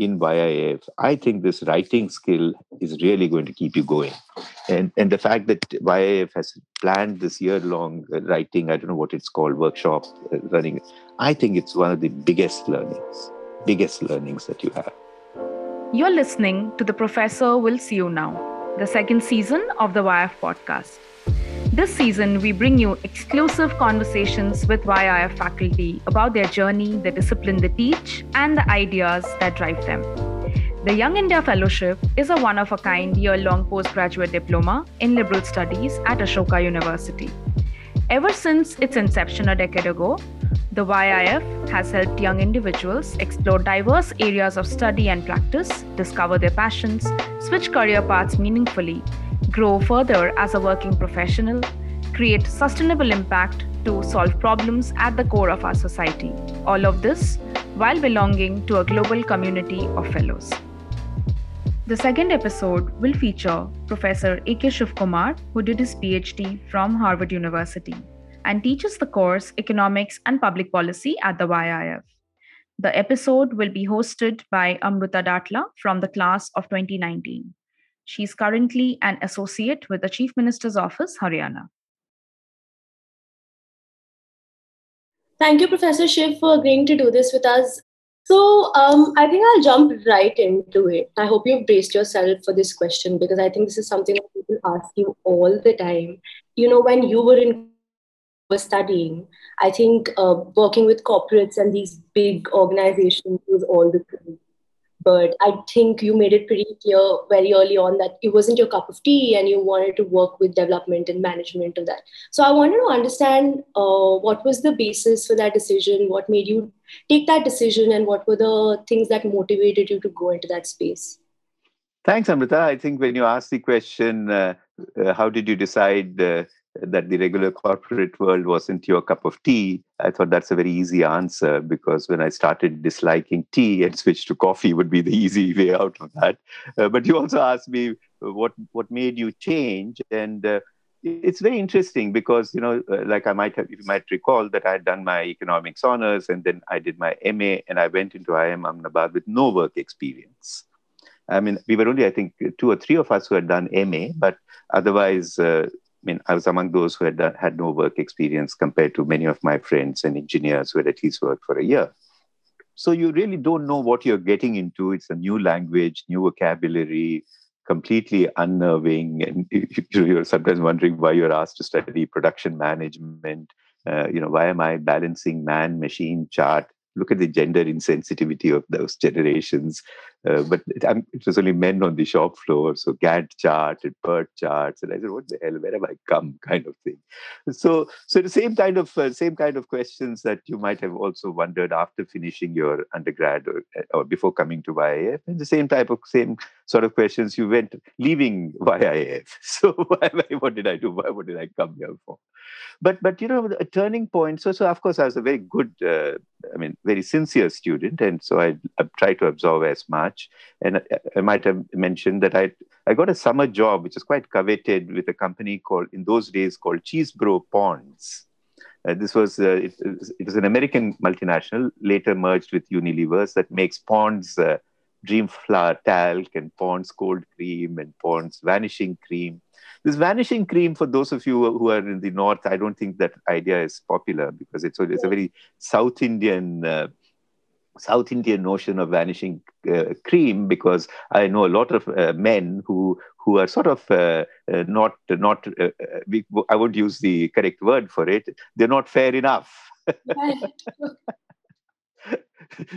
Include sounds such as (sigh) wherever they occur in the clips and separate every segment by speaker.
Speaker 1: in YIF, I think this writing skill is really going to keep you going. And, and the fact that YIF has planned this year long writing, I don't know what it's called, workshop uh, running, I think it's one of the biggest learnings, biggest learnings that you have.
Speaker 2: You're listening to The Professor Will See You Now, the second season of the YIF podcast. This season, we bring you exclusive conversations with YIF faculty about their journey, the discipline they teach, and the ideas that drive them. The Young India Fellowship is a one of a kind year long postgraduate diploma in liberal studies at Ashoka University. Ever since its inception a decade ago, the YIF has helped young individuals explore diverse areas of study and practice, discover their passions, switch career paths meaningfully, grow further as a working professional, create sustainable impact to solve problems at the core of our society. All of this while belonging to a global community of fellows. The second episode will feature Professor A.K. Shivkumar, who did his PhD from Harvard University and teaches the course Economics and Public Policy at the YIF. The episode will be hosted by Amrutha Datla from the class of 2019. She's currently an associate with the Chief Minister's Office, Haryana.
Speaker 3: Thank you, Professor Shiv, for agreeing to do this with us. So, um, I think I'll jump right into it. I hope you've braced yourself for this question because I think this is something that people ask you all the time. You know, when you were in were studying, I think uh, working with corporates and these big organizations was all the thing but I think you made it pretty clear very early on that it wasn't your cup of tea and you wanted to work with development and management of that. So I wanted to understand uh, what was the basis for that decision, what made you take that decision, and what were the things that motivated you to go into that space?
Speaker 1: Thanks, Amrutha. I think when you asked the question, uh, uh, how did you decide uh, that the regular corporate world wasn't your cup of tea, I thought that's a very easy answer because when I started disliking tea and (laughs) switched to coffee would be the easy way out of that. Uh, but you also asked me what what made you change, and uh, it's very interesting because you know, uh, like I might have, you might recall that I had done my economics honors and then I did my MA and I went into IIM Ahmedabad with no work experience. I mean, we were only, I think, two or three of us who had done MA, but otherwise, uh, I mean, I was among those who had done, had no work experience compared to many of my friends and engineers who had at least worked for a year. So you really don't know what you're getting into. It's a new language, new vocabulary, completely unnerving, and (laughs) you're sometimes wondering why you're asked to study production management. Uh, you know, why am I balancing man-machine chart? Look at the gender insensitivity of those generations. Uh, but it, it, was only men on the shop floor, so Gantt chart and PERT charts, and I said, "What the hell? Where have I come?" (laughs) kind of thing. So, so the same kind of uh, same kind of questions that you might have also wondered after finishing your undergrad or, uh, or before coming to YIF, and the same type of same sort of questions you went leaving YIF. (laughs) So, why, what did I do? Why, what did I come here for? But, but you know, a turning point. So, so of course, I was a very good, uh, I mean, very sincere student, and so I, I tried to absorb as much much. And I, I might have mentioned that I I got a summer job, which is quite coveted, with a company called in those days called Chesebrough Ponds. Uh, this was uh, it, it, was an American multinational, later merged with Unilever's that makes Ponds uh, Dream Flower talc and Ponds cold cream and Ponds vanishing cream. This vanishing cream, for those of you who are in the north, I don't think that idea is popular because it's, it's a very South Indian uh, South Indian notion of vanishing uh, cream because I know a lot of uh, men who who are sort of uh, uh not not uh, uh, I would use the correct word for it. They're not fair enough. (laughs)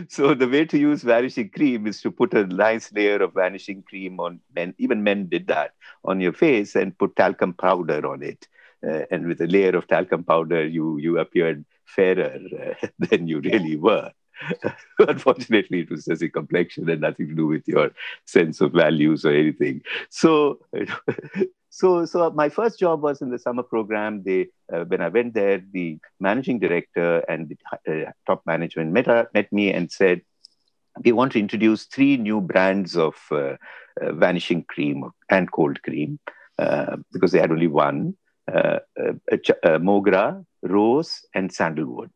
Speaker 1: so the way to use vanishing cream is to put a nice layer of vanishing cream on men. Even men did that on your face and put talcum powder on it. and with a layer of talcum powder, you you appeared fairer (laughs) than you really were. (laughs) Unfortunately, it was just a complexion and nothing to do with your sense of values or anything. So, (laughs) so, so my first job was in the summer program. They, uh, when I went there, the managing director and the uh, top management met, uh, met me and said, "We want to introduce three new brands of uh, uh, vanishing cream and cold cream uh, because they had only one Mogra, Rose, and Sandalwood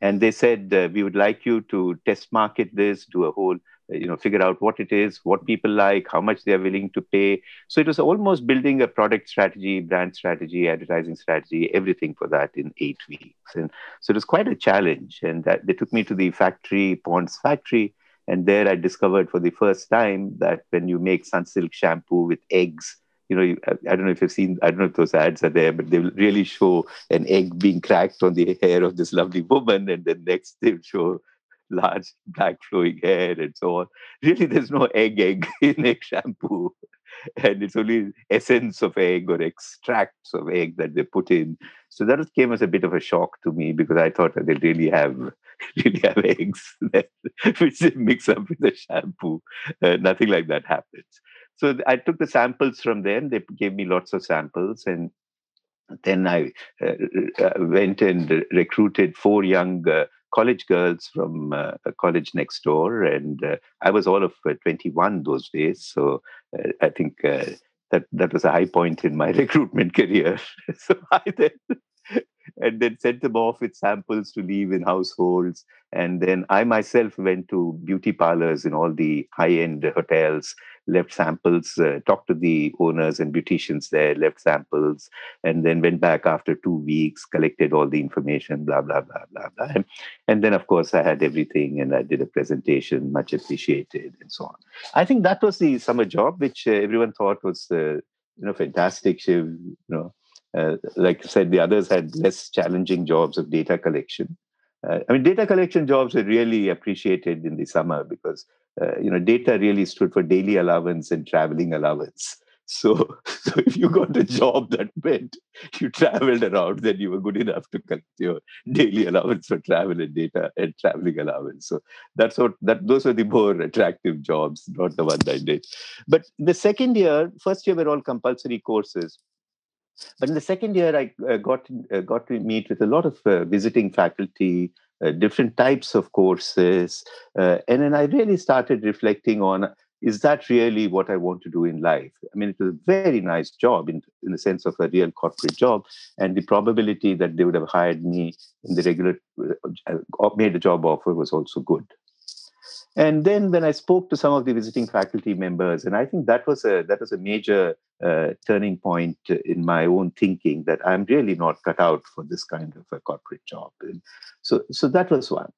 Speaker 1: and they said uh, we would like you to test market this do a whole you know figure out what it is what people like how much they are willing to pay. So it was almost building a product strategy brand strategy advertising strategy everything for that in eight weeks. And so it was quite a challenge. And that, they took me to the factory pond's factory. And there i discovered for the first time that when you make sunsilk shampoo with eggs you know, I don't know if you've seen, I don't know if those ads are there, but they will really show an egg being cracked on the hair of this lovely woman, and then next they'll show large black flowing hair and so on. Really, there's no egg egg (laughs) in egg shampoo. And it's only essence of egg or extracts of egg that they put in. So that came as a bit of a shock to me because I thought they really have (laughs) really have eggs (laughs) that, which they mix up with the shampoo. Uh, nothing like that happens. So I took the samples from them. They gave me lots of samples, and then I uh, uh, went and recruited four young uh, college girls from uh, a college next door, and uh, I was all of uh, 21 those days. So uh, I think uh, that that was a high point in my (laughs) recruitment career. (laughs) so I then (laughs) and then sent them off with samples to leave in households. And then I myself went to beauty parlors in all the high end hotels, left samples, uh, talked to the owners and beauticians there, left samples, and then went back after two weeks, collected all the information, blah, blah, blah, blah, blah. And, and then, of course, I had everything and I did a presentation, much appreciated, and so on. I think that was the summer job, which uh, everyone thought was. Uh, you know, fantastic. You know, uh, like I said, the others had less challenging jobs of data collection. Uh, I mean, data collection jobs were really appreciated in the summer because uh, you know data really stood for daily allowance and traveling allowance. (laughs) So, (laughs) so if you got a job that meant you traveled around, then you were good enough to collect your daily allowance for travel and data and traveling allowance. So that's what that those were the more attractive jobs, not the ones I did. But the second year, first year were all compulsory courses. But in the second year, I uh, got uh, got to meet with a lot of uh, visiting faculty, uh, different types of courses, uh, and then I really started reflecting on: is that really what I want to do in life? I mean, it was a very nice job in in the sense of a real corporate job, and the probability that they would have hired me in the regular uh, made a job offer was also good. And then when I spoke to some of the visiting faculty members, and I think that was a that was a major uh, turning point in my own thinking that I'm really not cut out for this kind of a corporate job. And so, so that was one.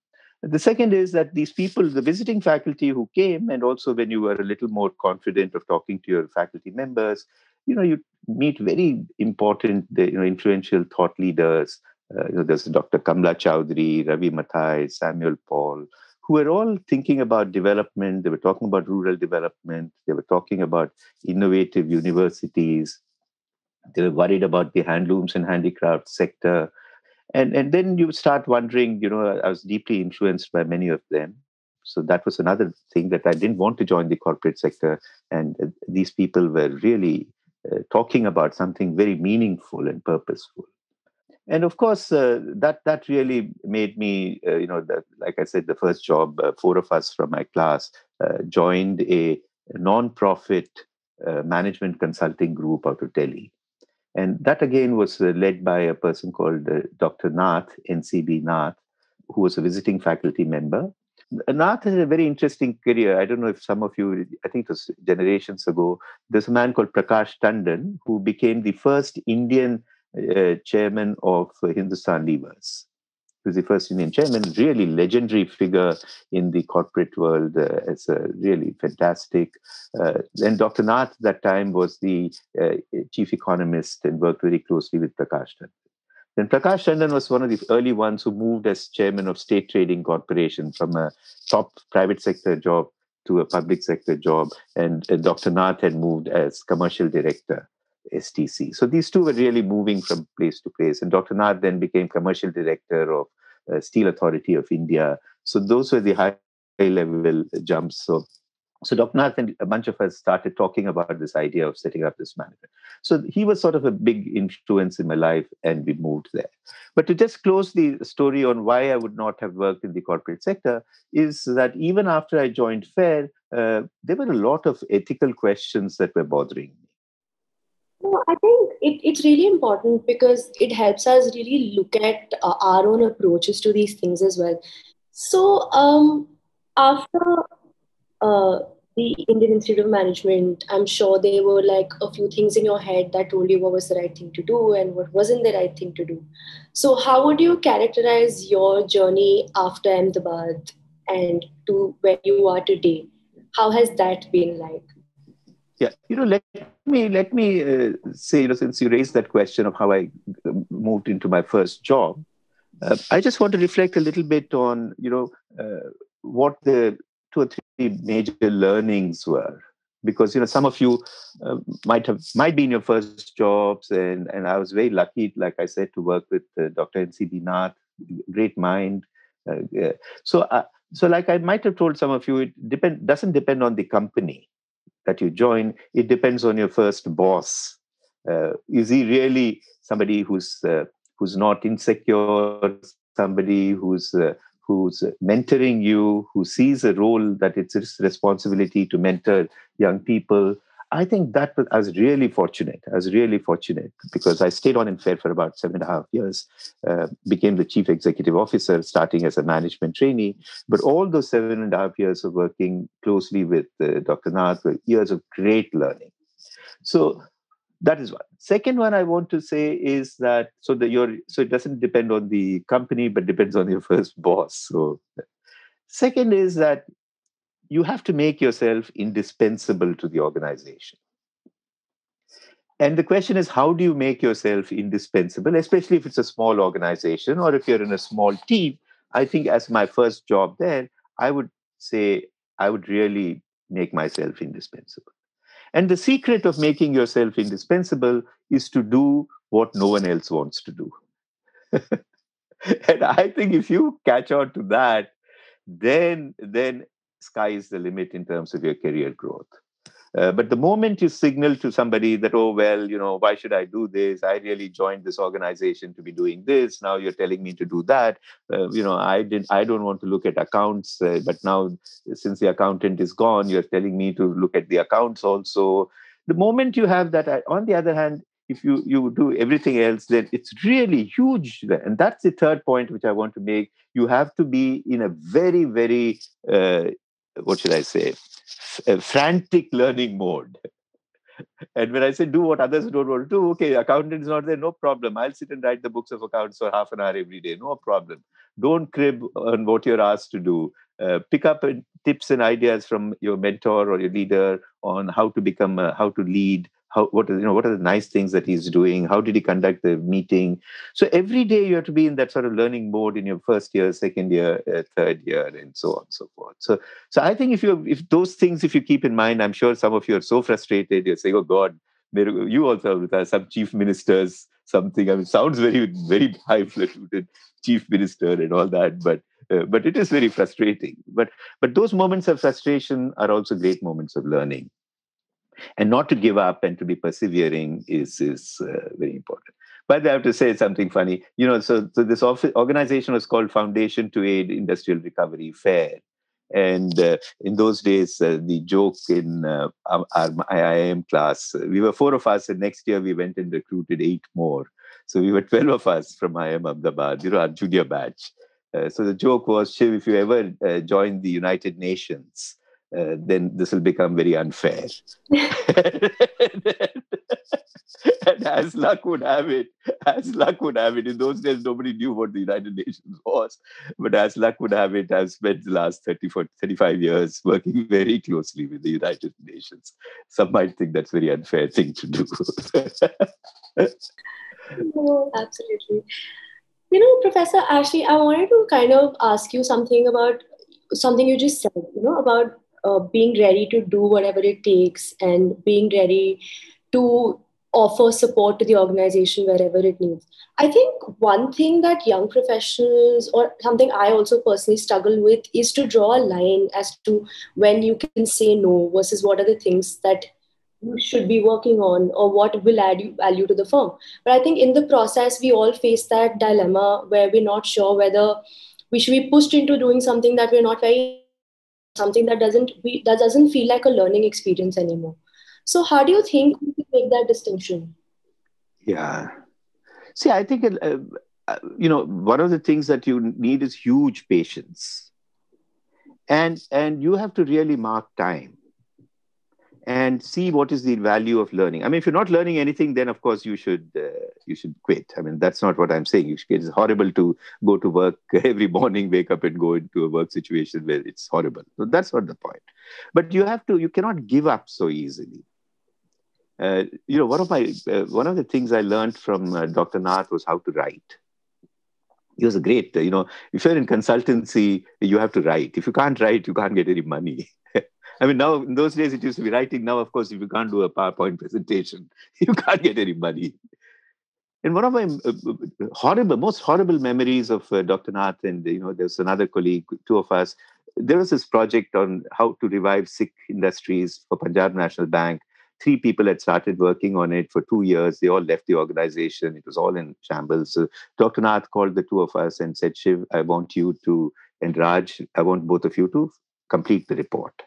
Speaker 1: The second is that these people, the visiting faculty who came, and also when you were a little more confident of talking to your faculty members, you know, you meet very important, you know, influential thought leaders. Uh, you know, there's Dr. Kamla Chowdhury, Ravi Mathai, Samuel Paul, who were all thinking about development. They were talking about rural development. They were talking about innovative universities. They were worried about the handlooms and handicraft sector. And, and then you start wondering, you know, I was deeply influenced by many of them. So that was another thing that I didn't want to join the corporate sector. And uh, these people were really uh, talking about something very meaningful and purposeful and of course uh, that that really made me uh, you know like i said the first job uh, four of us from my class uh, joined a non-profit uh, management consulting group out of delhi and that again was uh, led by a person called dr nath ncb nath who was a visiting faculty member Nath has a very interesting career. I don't know if some of you, I think it was generations ago, there's a man called Prakash Tandon who became the first Indian uh, chairman of Hindustan Levers. He was the first Indian chairman, really legendary figure in the corporate world uh, as a really fantastic. Uh, and Dr. Nath at that time was the uh, chief economist and worked very closely with Prakash Tandon. Then Prakash Tandon was one of the early ones who moved as chairman of State Trading Corporation from a top private sector job to a public sector job. And Dr. Nath had moved as commercial director STC. So these two were really moving from place to place. And Dr. Nath then became commercial director of uh, Steel Authority of India. So those were the high level jumps. So, so Dr. Nath and a bunch of us started talking about this idea of setting up this management. So he was sort of a big influence in my life, and we moved there. But to just close the story on why I would not have worked in the corporate sector is that even after I joined FAIR, uh, there were a lot of ethical questions that were bothering me
Speaker 3: no, I think it, it's really important because it helps us really look at uh, our own approaches to these things as well. So, um, after uh, the Indian Institute of Management, I'm sure there were like a few things in your head that told you what was the right thing to do and what wasn't the right thing to do. So, how would you characterize your journey after Ahmedabad and to where you are today? How has that been like?
Speaker 1: Yeah, you know, let me let me uh, say, you know, since you raised that question of how I uh, moved into my first job, uh, I just want to reflect a little bit on, you know, uh, what the two or three major learnings were. Because you know some of you uh, might have might be in your first jobs and and i was very lucky like i said to work with uh, dr ncb nath great mind so so like i might have told some of you it depend doesn't depend on the company that you join it depends on your first boss uh, is he really somebody who's uh, who's not insecure somebody who's who's mentoring you, who sees a role that it's his responsibility to mentor young people. I think that I was really fortunate. I was really fortunate because I stayed on in FAIR for about seven and a half years, uh, became the chief executive officer, starting as a management trainee. But all those seven and a half years of working closely with uh, Dr. Nath were years of great learning. So that is one. Second one i want to say is that so that your so it doesn't depend on the company but depends on your (laughs) first boss so second is that you have to make yourself indispensable to the organization. And the question is how do you make yourself indispensable especially if it's a small organization or if you're in a small team? I think as my first job there i would say i would really make myself indispensable. And the secret of making yourself indispensable is to do what no one else wants to do. (laughs) and I think if you catch on to that, then then sky is the limit in terms of your career growth. Uh, but the moment you signal to somebody that, oh, well, you know, why should I do this? I really joined this organization to be doing this. Now you're telling me to do that. Uh, you know, I didn't, I don't want to look at accounts, uh, but now since the accountant is gone, you're telling me to look at the accounts also. The moment you have that, uh, on the other hand, if you you do everything else then it's really huge and that's the third point which i want to make you have to be in a very very uh, what should i say frantic learning mode. (laughs) And when I say do what others don't want to do, okay, accountant is not there, no problem. I'll sit and write the books of accounts for half an hour every day, no problem. Don't crib on what you're asked to do. Uh, pick up uh, tips and ideas from your mentor or your leader on how to become, uh, how to lead, how you know what are the nice things that he's doing? How did he conduct the meeting? So every day you have to be in that sort of learning mode in your first year second year uh, third year and so on and so forth. So so i think if you if those things if you keep in mind i'm sure some of you are so frustrated you're saying oh god you also with some chief ministers something. I mean sounds very very highfalutin chief minister and all that but uh, but it is very frustrating. But but those moments of frustration are also great moments of learning and not to give up and to be persevering is is uh, very important. But i have to say something funny. You know so, so this organization was called foundation to aid industrial recovery fair. And uh, in those days uh, the joke in uh, our, our iim class we were four of us and next year we went and recruited eight more. So we were 12 of us from iim ahmedabad you know our junior batch. Uh, so the joke was Shiv, if you ever uh, join the united nations uh, then this will become very unfair. (laughs) (laughs) and as luck would have it, as luck would have it, in those days nobody knew what the United Nations was. But as luck would have it, I've spent the last 30, 40, 35 years working very closely with the United Nations. Some might think that's a very unfair thing to do. (laughs)
Speaker 3: no, absolutely. You know, Professor Ashley, I wanted to kind of ask you something about something you just said, you know, about uh, being ready to do whatever it takes and being ready to offer support to the organization wherever it needs. I think one thing that young professionals, or something I also personally struggle with, is to draw a line as to when you can say no versus what are the things that you should be working on or what will add value to the firm. But I think in the process, we all face that dilemma where we're not sure whether we should be pushed into doing something that we're not very something that doesn't we, that doesn't feel like a learning experience anymore. So how do you think we can make that distinction?
Speaker 1: Yeah. See i think uh, uh, you know one of the things that you need is huge patience. And and you have to really mark time and see what is the value of learning. I mean, if you're not learning anything, then of course you should uh, you should quit. I mean, that's not what I'm saying. It's horrible to go to work (laughs) every morning, wake up and go into a work situation where it's horrible. So that's not the point. But you have to. You cannot give up so easily. Uh, you know, one of my uh, one of the things I learned from uh, Dr. Nath was how to write. He was a great. You know, if you're in consultancy, you have to write. If you can't write, you can't get any money. (laughs) I mean, now in those days it used to be writing. Now, of course, if you can't do a PowerPoint (laughs) presentation, (laughs) you can't get any money. And one of my uh, uh, horrible, most horrible memories of uh, Dr. Nath and you know, there's another colleague, two of us. There was this project on how to revive sick industries for Punjab National Bank. Three people had started working on it for two years. They all left the organization. It was all in shambles. So Dr. Nath called the two of us and said, Shiv, I want you to, and Raj, I want both of you to complete the report.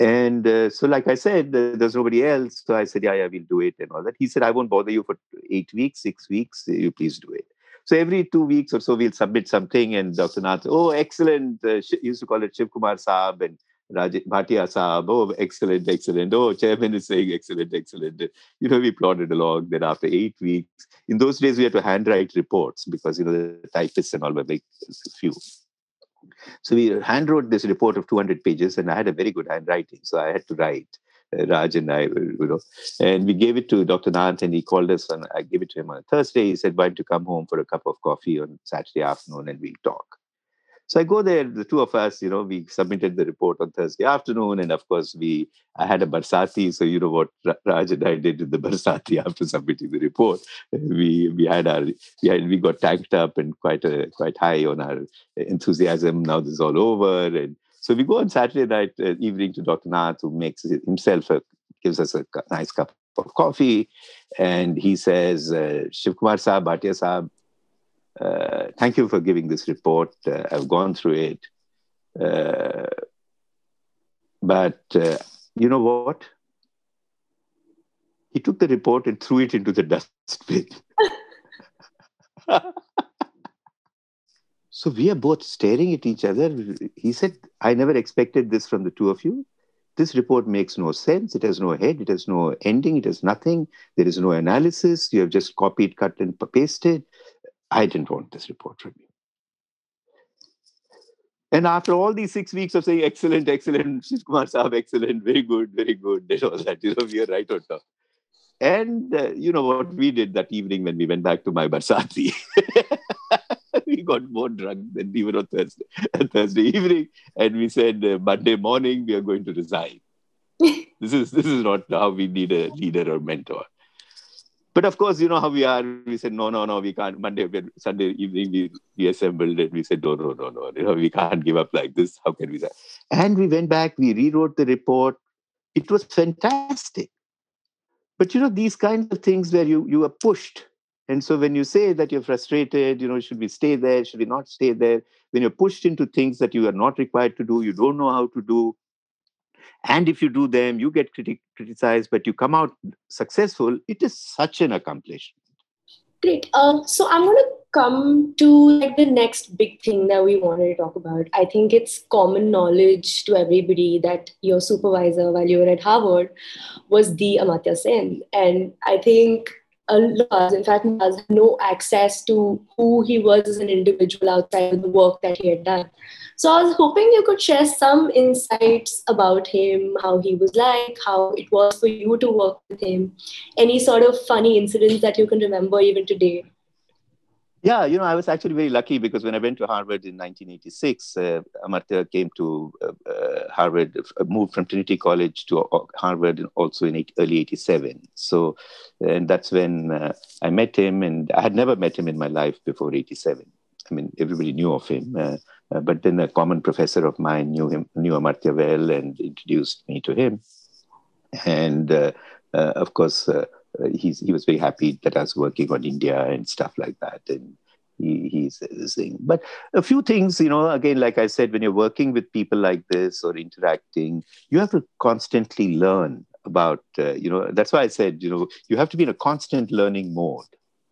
Speaker 1: And uh, so, like I said, there's nobody else. So I said, yeah, yeah, we'll do it and all that. He said, I won't bother you for eight weeks, six weeks. You please do it. So every two weeks or so, we'll submit something. And Dr. Nath, oh, excellent. Uh, used to call it Shiv Kumar Saab and Raj Bhatia Saab. Oh, excellent, excellent. Oh, chairman is saying excellent, excellent. You know, we plodded along. Then after eight weeks, in those days, we had to handwrite reports because, you know, the typists and all were very few. So we handwrote this report of 200 pages, and I had a very good handwriting, so I had to write. Uh, Raj and I, you know, and we gave it to Dr. Nath, and he called us and I gave it to him on Thursday. He said, "Why don't you come home for a cup of coffee on Saturday afternoon, and we'll talk." So I go there, the two of us, you know, we submitted the report on Thursday afternoon. And of course, we I had a Barsati. So you know what Raj and I did with the Barsati (laughs) after submitting the report. We we had our we had we got tanked up and quite a quite high on our enthusiasm. Now this is all over. And so we go on Saturday night uh, evening to Dr. Nath, who makes himself a, gives us a nice cup of coffee. And he says, uh, Shiv Kumar Saab, Bhatia Saab, uh, thank you for giving this report. Uh, I've gone through it. Uh, but uh, you know what? He took the report and threw it into the dustbin. (laughs) so we are both staring at each other. He said, I never expected this from the two of you. This report makes no sense. It has no head. It has no ending. It has nothing. There is no analysis. You have just copied, cut, and pasted. I didn't want this report from you. And after all these six weeks of saying excellent, excellent, Shiv Kumar Saab, excellent, very good, very good, and all that, you know, we are right on top. And uh, you know what we did that evening when we went back to my Barsati? (laughs) we got more drunk than even on Thursday, (laughs) Thursday evening. And we said, uh, Monday morning, we are going to resign. (laughs) this is this is not how we need a leader or mentor. But of course, you know how we are. We said, no, no, no, we can't. Monday, Sunday evening, we, we assembled and we said, no, no, no, no, you know, we can't give up like this. How can we? And we went back, we rewrote the report. It was fantastic. But you know, these kinds of things where you you are pushed. And so when you say that you're frustrated, you know, should we stay there? Should we not stay there? When you're pushed into things that you are not required to do, you don't know how to do, and if you do them you get criti- criticized but you come out successful it is such an accomplishment.
Speaker 3: Great. Um, so i'm going to come to like the next big thing that we wanted to talk about. I think it's common knowledge to everybody that your supervisor while you were at harvard was the amartya sen. And i think Laz, in fact, had no access to who he was as an individual outside of the work that he had done. So I was hoping you could share some insights about him, how he was like, how it was for you to work with him, any sort of funny incidents that you can remember even today.
Speaker 1: Yeah, you know, I was actually very lucky because when I went to Harvard in 1986, uh, Amartya came to uh, uh, Harvard, uh, moved from Trinity College to uh, Harvard also in eight, early 87. So, and that's when uh, I met him, and I had never met him in my life before 87. I mean, everybody knew of him, but then a common professor of mine knew him, knew Amartya well, and introduced me to him. And of course, uh, he was very happy that I was working on India and stuff like that. And he, he's saying, but a few things, you know, again, like I said, when you're working with people like this or interacting, you have to constantly learn about, uh, you know, that's why I said, you know, you have to be in a constant learning mode.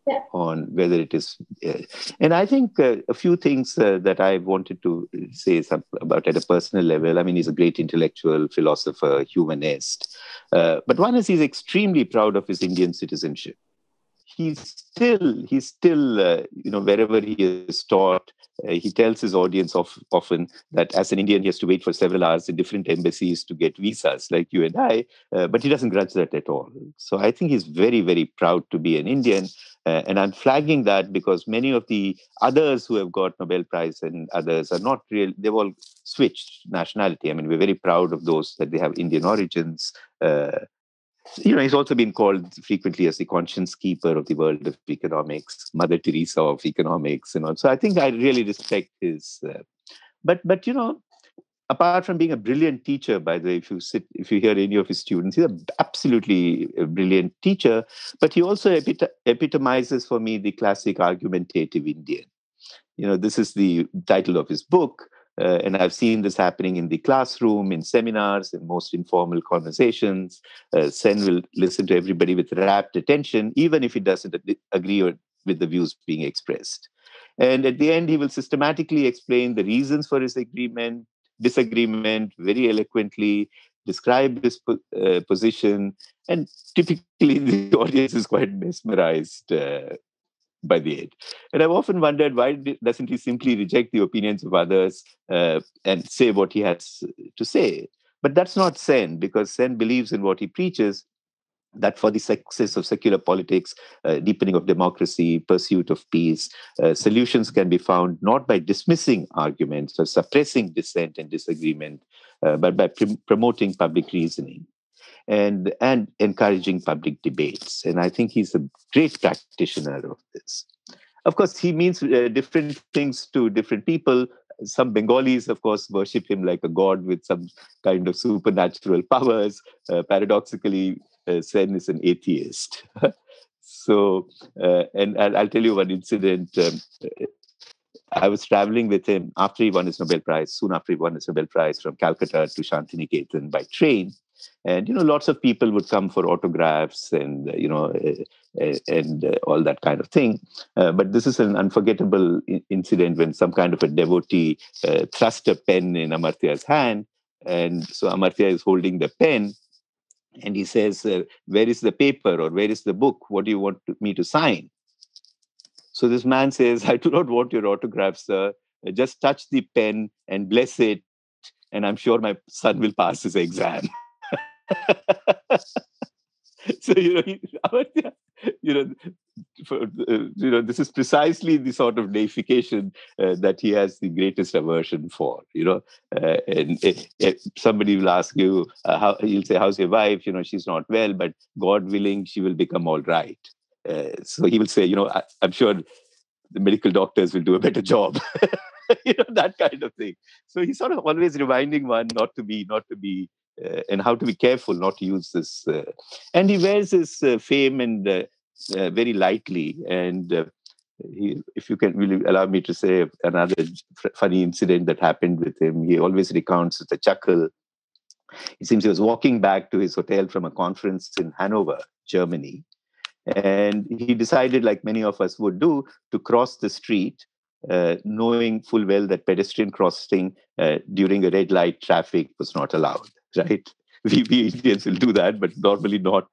Speaker 3: Yeah.
Speaker 1: on whether it is. Uh, and I think uh, a few things uh, that I wanted to say about at a personal level. I mean, he's a great intellectual, philosopher, humanist. Uh, but one is he's extremely proud of his Indian citizenship. He's still, he's still, uh, you know, wherever he is taught, uh, he tells his audience of, often that as an Indian, he has to wait for several hours in different embassies to get visas, like you and I, but he doesn't grudge that at all. So I think he's very, very proud to be an Indian. Uh, and I'm flagging that because many of the others who have got Nobel Prize and others are not real, they've all switched nationality. I mean, we're very proud of those that they have Indian origins. Uh, you know, he's also been called frequently as the conscience keeper of the world of economics, Mother Teresa of economics, and all. So I think I really respect his. Uh, but but you know, apart from being a brilliant teacher, by the way, if you sit, if you hear any of his students, he's an absolutely brilliant teacher. But he also epit- epitomizes for me the classic argumentative Indian. You know, this is the title of his book. Uh, and I've seen this happening in the classroom, in seminars, in most informal conversations. Uh, Sen will listen to everybody with rapt attention, even if he doesn't agree with the views being expressed. And at the end, he will systematically explain the reasons for his agreement, disagreement very eloquently, describe his uh, position, and typically (laughs) the audience is quite mesmerized uh, by the end. And I've often wondered why doesn't he simply reject the opinions of others uh, and say what he has to say? But that's not Sen, because Sen believes in what he preaches that for the success of secular politics, uh, deepening of democracy, pursuit of peace, uh, solutions can be found not by dismissing arguments or suppressing dissent and disagreement, uh, but by pr- promoting public reasoning and and encouraging public debates. And I think he's a great practitioner of this. Of course, he means uh, different things to different people. Some Bengalis, of course, worship him like a god with some kind of supernatural (laughs) powers. Uh, paradoxically, Sen is an atheist. (laughs) so, uh, and, and, I'll tell you one incident. Um, I was traveling with him after he won his Nobel Prize, soon after he won his Nobel Prize from Calcutta to Shantiniketan by train and you know lots of people would come for autographs and uh, you know uh, and uh, all that kind of thing uh, but this is an unforgettable incident when some kind of a devotee uh, thrust a pen in amartya's hand and so amartya is holding the pen and he says uh, where is the paper or where is the book? What do you want to, me to sign? So this man says i do not want your autograph sir. Just touch the pen and bless it and i'm sure my son will pass his exam. (laughs) So you know, (laughs) you know, for, uh, you know, this is precisely the sort of deification uh, that he has the greatest aversion for. You know, uh, and somebody will ask you, uh, how you'll say, "How's your wife?" You know, she's not well, but God willing, she will become all right. Uh, so he will say, you know, I, I'm sure the medical doctors will do a better job. (laughs) you know that kind of thing. So he's sort of always reminding one not to be, not to be uh, and how to be careful not to use this. Uh, and he wears his uh, fame and very lightly. And he, if you can really allow me to say another f- funny incident that happened with him, he always recounts with a chuckle. It seems he was walking back to his hotel from a conference in Hanover, Germany. And he decided, like many of us would do, to cross the street uh, knowing full well that pedestrian crossing uh, during a red light traffic was not allowed (laughs) right? We, we Indians will do that, but normally not.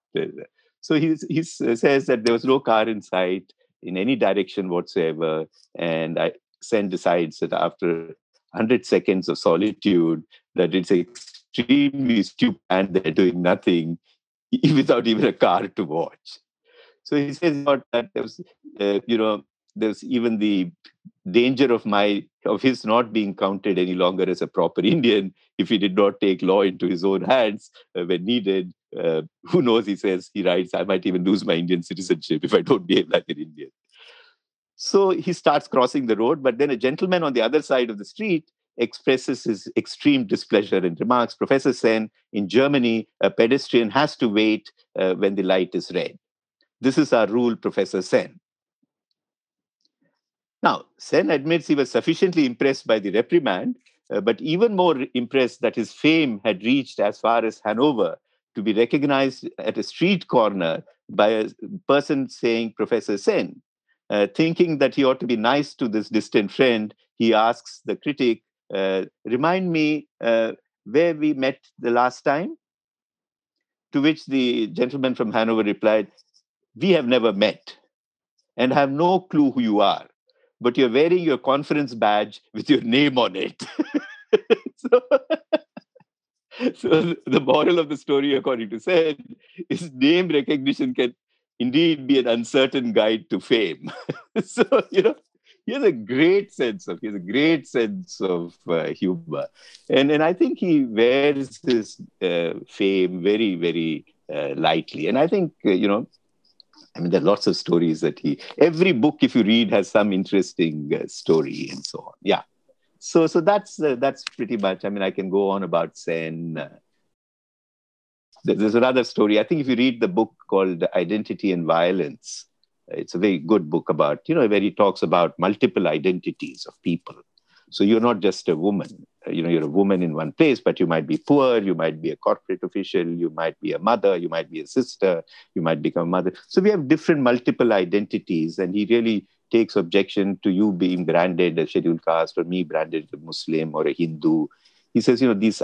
Speaker 1: So he, he says that there was no car in sight in any direction whatsoever. And I, Sen decides that after 100 seconds of solitude, that it's extremely stupid and they're doing nothing (laughs) without even a car to watch. So he says that there was, uh, you know, there's even the danger of my of his not being counted any longer as a proper (laughs) Indian if he did not take law into his own hands uh, when needed. Uh, who knows? He says he writes, I might even lose my Indian citizenship if I don't (laughs) behave like an Indian. So he starts crossing the road, but then a gentleman on the other side of the street expresses his extreme displeasure and remarks, Professor Sen, in Germany, a pedestrian has to wait uh, when the light is red. This is our rule, Professor Sen. Now, Sen admits he was sufficiently impressed by the reprimand, uh, but even more impressed that his fame had reached as far as Hanover to be recognized at a street corner by a person saying Professor Sen. uh, thinking that he ought to be nice to this distant friend, he asks the critic, uh, Remind me uh, where we met the last time? To which the gentleman from Hanover replied, We have never met and have no clue who you are, but you're wearing your conference badge with your name on it. (laughs) so, so the moral of the story, according to Sen, is name recognition can indeed be an uncertain guide to fame. (laughs) so, you know, he has a great sense of he has a great sense of uh, humor, and and I think he wears his uh, fame very very uh, lightly. And I think uh, you know, I mean, there are lots of stories that he. Every book, if you read, has some interesting uh, story and so on. Yeah. So so that's uh, that's pretty much. I mean, I can go on about Sen. there's another story. I think if you read the book called Identity and Violence it's a very good book about, you know, where he talks about multiple identities of people. So you're not just a woman, you know, you're a woman in one place, but you might be poor, you might be a corporate official, you might be a mother, you might be a sister, you might become a mother. So we have different multiple identities, and he really takes objection to you being branded a scheduled caste or me branded a Muslim or a Hindu. He says, you know, this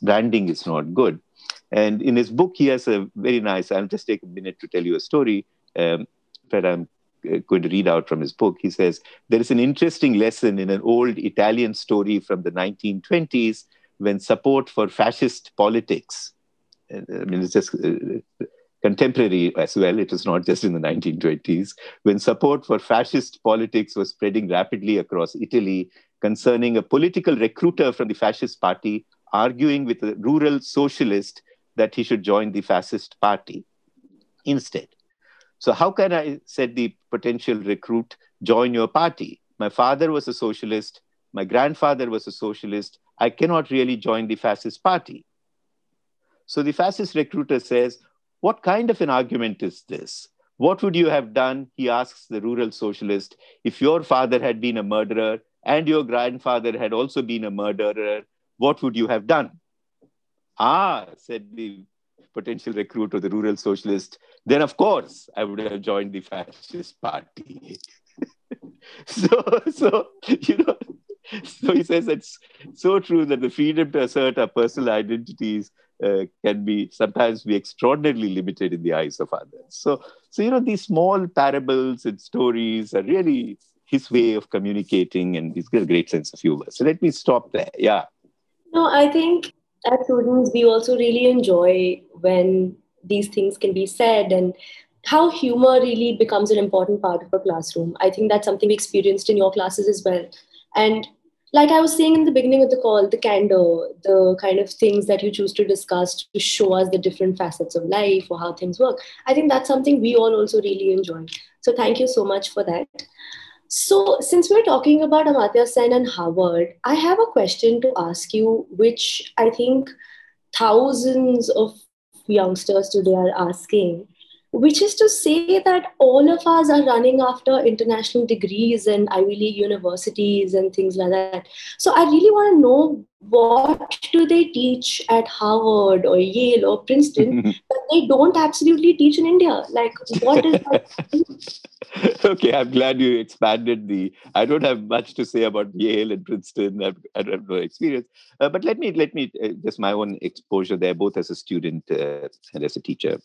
Speaker 1: branding is not good. And in his book, he has a very nice, I'll just take a minute to tell you a story. Um, that I'm uh, going read out from his book. He says, There is an interesting lesson in an old Italian story from the 1920s when support for fascist politics, I mean, it's just uh, contemporary as well, it was not just in the 1920s, when support for fascist politics was spreading rapidly across Italy concerning a political recruiter from the fascist party arguing with a rural socialist that he should join the fascist party instead. So, how can I, said the potential recruit, join your party? My father was a socialist. My grandfather was a socialist. I cannot really join the fascist party. So, the fascist recruiter says, What kind of an argument is this? What would you have done? He asks the rural socialist, if your father had been a murderer and your grandfather had also been a murderer, what would you have done? Ah, said the potential recruit or the rural socialist, then of course I would have joined the fascist party. (laughs) so, so you know, so he says it's so true that the freedom to assert our personal identities uh, can be sometimes be extraordinarily limited in the eyes of others. So, so you know, these small parables and stories are really his way of communicating, and he's got a great sense of humor. So let me stop there. Yeah.
Speaker 3: No, I think as students, we also really enjoy when these things can be said and how humor really becomes an important part of a classroom. I think that's something we experienced in your classes as well. And like I was saying in the beginning of the call, the candor, the kind of things that you choose to discuss to show us the different facets of life or how things work. I think that's something we all also really enjoy. So thank you so much for that. So, since we're talking about Amartya Sen and Harvard, I have a question to ask you, which I think thousands of youngsters today are asking, which is to say that all of us are running after international degrees and Ivy League universities and things like that. So, I really want to know what do they teach at Harvard or Yale or Princeton (laughs) that they don't absolutely teach in India? Like, what is that? (laughs)
Speaker 1: okay, I'm glad you expanded the. I don't have much to say about Yale and Princeton. I've, I have no experience, uh, but let me let me uh, just my own exposure there, both as a student uh, and as a teacher.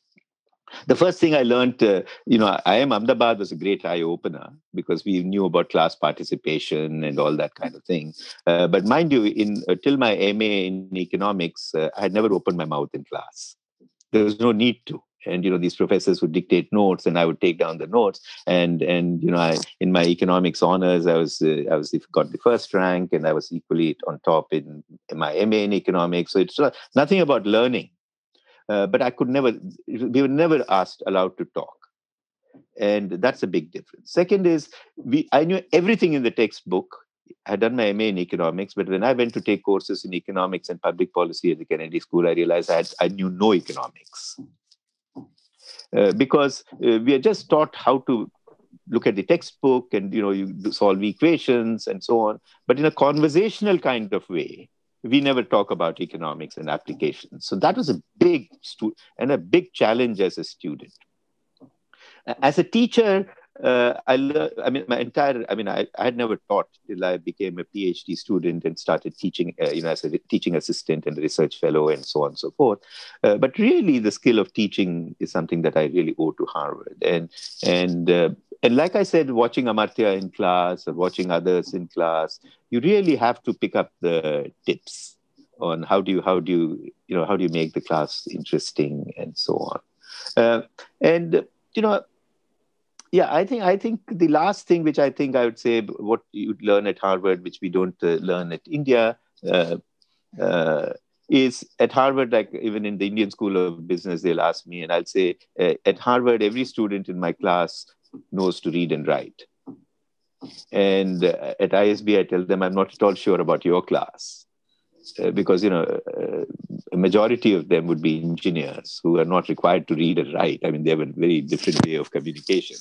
Speaker 1: The first thing I learned, uh, you know, IIM Ahmedabad was a great eye opener because we knew about class participation and all that kind of thing. Uh, but mind you, in uh, till my MA in economics, I had never opened my mouth in class. There was no need to and you know these professors would dictate notes and i would take down the notes and and you know i in my economics honors i was uh, i was got the first rank and i was equally on top in, in my ma in economics so it's nothing about learning uh, but i could never we were never asked allowed to talk. And that's a big difference. Second is we i knew everything in the textbook. I had done my MA in economics, but when I went to take courses in economics and public policy at the Kennedy School, I realized I, had, I knew no economics. Uh, because uh, we are just taught how to look at the textbook and you know you solve equations and so on but in a conversational kind of way we never talk about economics and applications. So that was a big stu- and a big challenge as a student. As a teacher uh, I learned, I mean, my entire, I mean, I, I had never taught till I became a PhD student and started teaching, uh, you know, as a teaching assistant and research fellow and so on and so forth. Uh, but really, the skill of teaching is something that I really owe to Harvard. And, and, uh, and like I said, watching Amartya in class or watching others in class, you really have to pick up the tips on how do you, how do you, you know, how do you make the class interesting and so on. Uh, and, you know, yeah i think i think the last thing which i think i would say what you'd learn at harvard which we don't uh, learn at india uh, uh, is at harvard like even in the indian school of business they'll ask me and i'll say uh, at harvard every student in my class knows to read and write. And uh, at isb i tell them i'm not at all sure about your class uh, because you know uh, a majority of them would be engineers who are not required to read and write. I mean, they have a very different way of communication.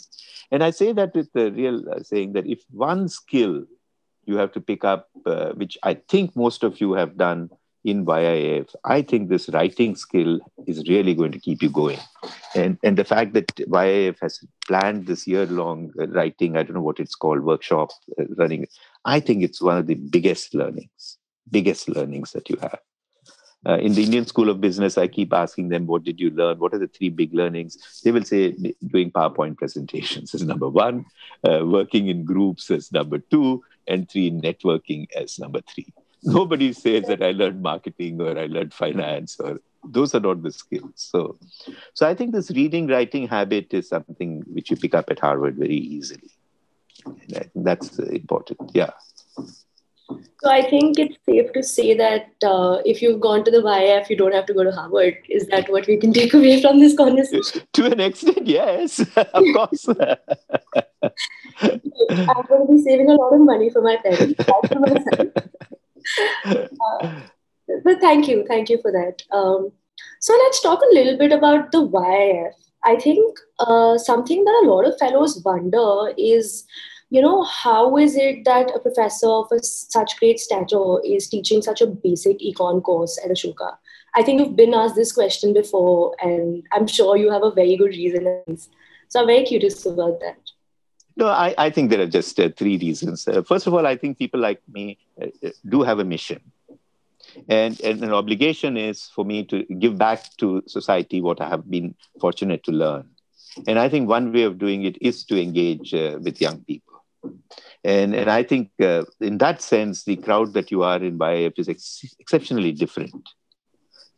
Speaker 1: And I say that with the real uh, saying that if one skill you have to pick up, uh, which I think most of you have done in YIF, I think this writing skill is really going to keep you going. And, and the fact that YIF has planned this year long writing, I don't know what it's called, workshop running, I think it's one of the biggest learnings biggest learnings that you have? Uh, in the Indian School of Business, I keep asking them, What did you learn? What are the three big learnings? They will say, Doing PowerPoint presentations is number one, uh, working in groups is number two, and three, networking as number three. Nobody says that I learned marketing or I learned finance or those are not the skills. So, so I think this reading writing habit is something which you pick up at Harvard very easily. And that's important. Yeah.
Speaker 3: So I think it's safe to say that uh, if you've gone to the YF, you don't have to go to Harvard. Is that what we can take away from this conversation?
Speaker 1: to an extent, yes, (laughs) of course. (laughs)
Speaker 3: I'm going to be saving a lot of money for my parents. uh, but thank you, thank you for that. Um, so let's talk a little bit about the YF. I think uh, something that a lot of fellows wonder is you know, how is it that a professor of a, such great stature is teaching such a basic econ course at Ashoka? I think you've been asked this question before, and I'm sure you have a very good reason. So I'm very curious about that.
Speaker 1: No, I, I think there are just uh, three reasons. Uh, first of all, I think people like me uh, uh, do have a mission. And, and an obligation is for me to give back to society what I have been fortunate to learn. And I think one way of doing it is to engage uh, with young people. And, and I think uh, in that sense, the crowd that you are in YIF is ex- exceptionally different.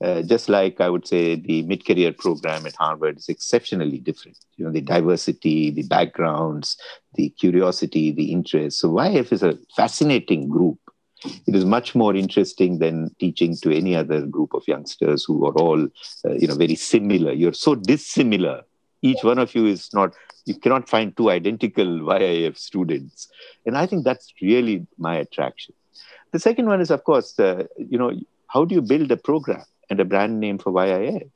Speaker 1: Uh, just like I would say the mid-career program at Harvard is exceptionally different. You know, the diversity, the backgrounds, the curiosity, the interest. So YIF is a fascinating group. It is much more interesting than teaching to any other group of youngsters who are all, uh, you know, very similar. You're so dissimilar Each one of you is not you cannot find two identical YIF students. And I think that's really my attraction. The second one is, of course, uh, you know, how do you build a program and a brand name for YIF?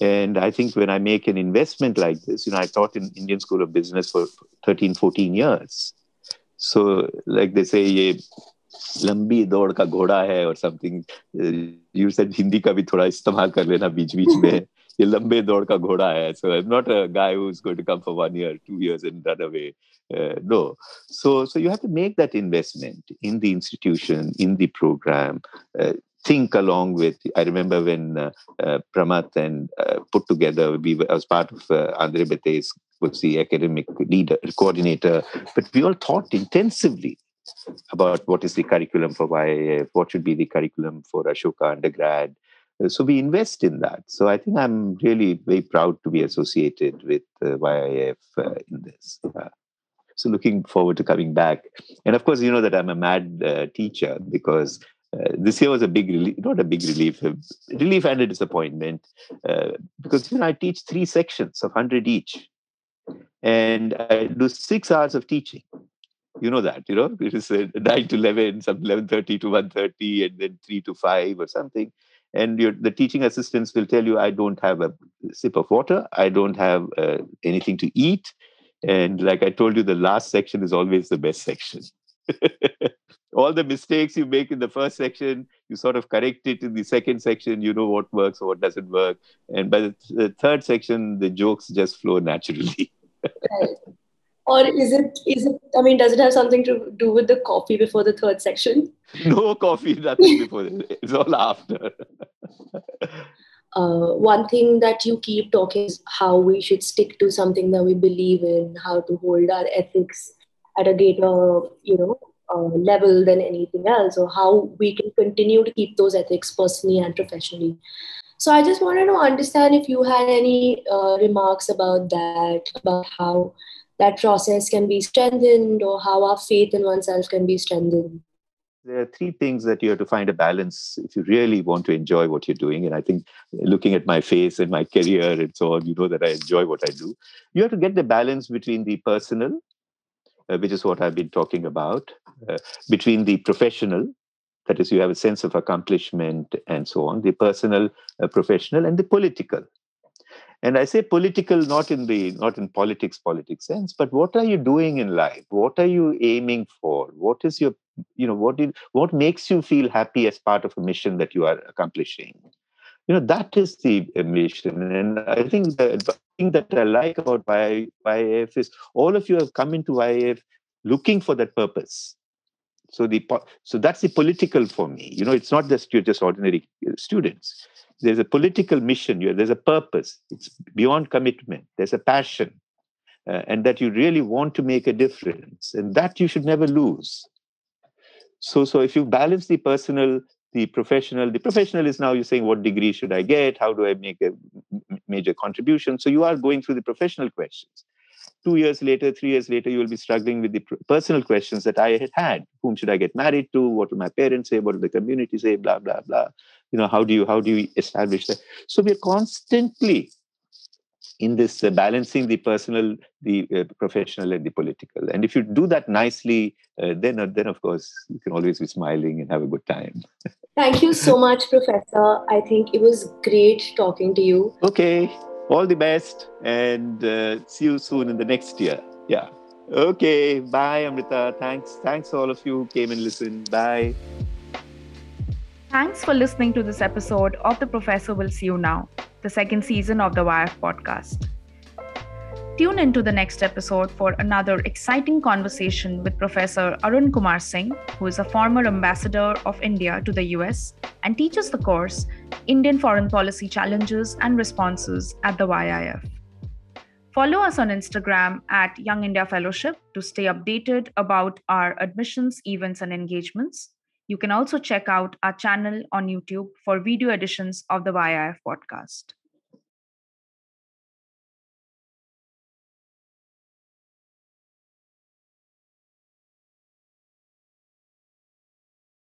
Speaker 1: And I think when I make an investment like this, you know, I taught in Indian School of Business for 13, 14 years. So, like they say, ये लंबी दौड़ का घोड़ा है or something. Uh, you said Hindi का भी थोड़ा इस्तेमाल कर लेना बीच बीच में. ये लंबे दौड़ का घोड़ा है so i'm not a guy who's going to come for one year two years and run away uh, no so so you have to make that investment in the institution in the program uh, think along with. I remember when uh, uh, and uh, put together, we were, I was part of uh, Andre Béteille, was the academic leader, coordinator, but we all thought intensively about what is the curriculum for YIF, what should be the curriculum for Ashoka undergrad, so we invest in that. So I think I'm really very proud to be associated with uh, YIF uh, in this. Uh, so looking forward to coming back. And of course, you know that I'm a mad uh, teacher because uh, this year was a big relief, not a big relief, a relief and a disappointment uh, because you know I teach three sections of 100 each. And I do six hours of teaching you know that you know it is uh, 9 to 11 some 11.30 to 1.30 and then 3 to 5 or something and the teaching assistants will tell you i don't have a sip of water. I don't have uh, anything to eat. And like i told you the last section is always the best section. (laughs) All the mistakes you make in the first section you sort of correct it in the second section. You know what works or what doesn't work. And by the, th- the third section the jokes just flow naturally. (laughs)
Speaker 3: Right. Or is it is it i mean does it have something to do with the coffee before the third section? (laughs)
Speaker 1: No coffee nothing before it's all after. (laughs)
Speaker 3: Uh, one thing that you keep talking is how we should stick to something that we believe in how to hold our ethics at a greater you know uh, level than anything else or how we can continue to keep those ethics personally and professionally. So i just wanted to understand if you had any uh, remarks about that about how that process can be strengthened or how our faith in oneself can be strengthened?
Speaker 1: There are three things that you have to find a balance if you really want to enjoy what you're doing. And I think looking at my face and my career and so on, you know that I enjoy what I do. You have to get the balance between the personal, uh, which is what I've been talking about, uh, between the professional, that is, you have a sense of accomplishment and so on, the personal, uh, professional, and the political and i say political not in the not in politics politics sense but what are you doing in life? What are you aiming for? What is your you know what did what makes you feel happy as part of a mission that you are accomplishing? You know that is the mission. And i think the, thing that i like about YIF is all of you have come into YIF looking for that purpose. So the so that's the political for me. You know it's not just you're just ordinary students there's a political mission here there's a purpose it's beyond commitment there's a passion uh, and that you really want to make a difference and that you should never lose so so if you balance the personal the professional the professional is now you're saying what degree should i get how do i make a major contribution so you are going through the professional questions two years later, three years later, you will be struggling with the personal questions that I had had. Whom should I get married to? What will my parents say? What will the community say? Blah, blah, blah. You know, how do you, how do you establish that? So we're constantly in this uh, balancing the personal, the uh, professional, and the political. And if you do that nicely, uh, then, uh, then of course, you can always be smiling and have a good time.
Speaker 3: Thank you so much, Professor. I think it was great talking to you.
Speaker 1: Okay all the best and uh, see you soon in the next year. Yeah. Okay. Bye, Amrutha. Thanks. Thanks, all of you who came and listened. Bye.
Speaker 2: Thanks for listening to this episode of The Professor Will See You Now, the second season of the YIF podcast. Tune into the next episode for another exciting conversation with Professor Arun Kumar Singh, who is a former ambassador of India to the US and teaches the course Indian Foreign Policy Challenges and Responses at the YIF. Follow us on Instagram at Young India Fellowship to stay updated about our admissions, events, and engagements. You can also check out our channel on YouTube for video editions of the YIF podcast.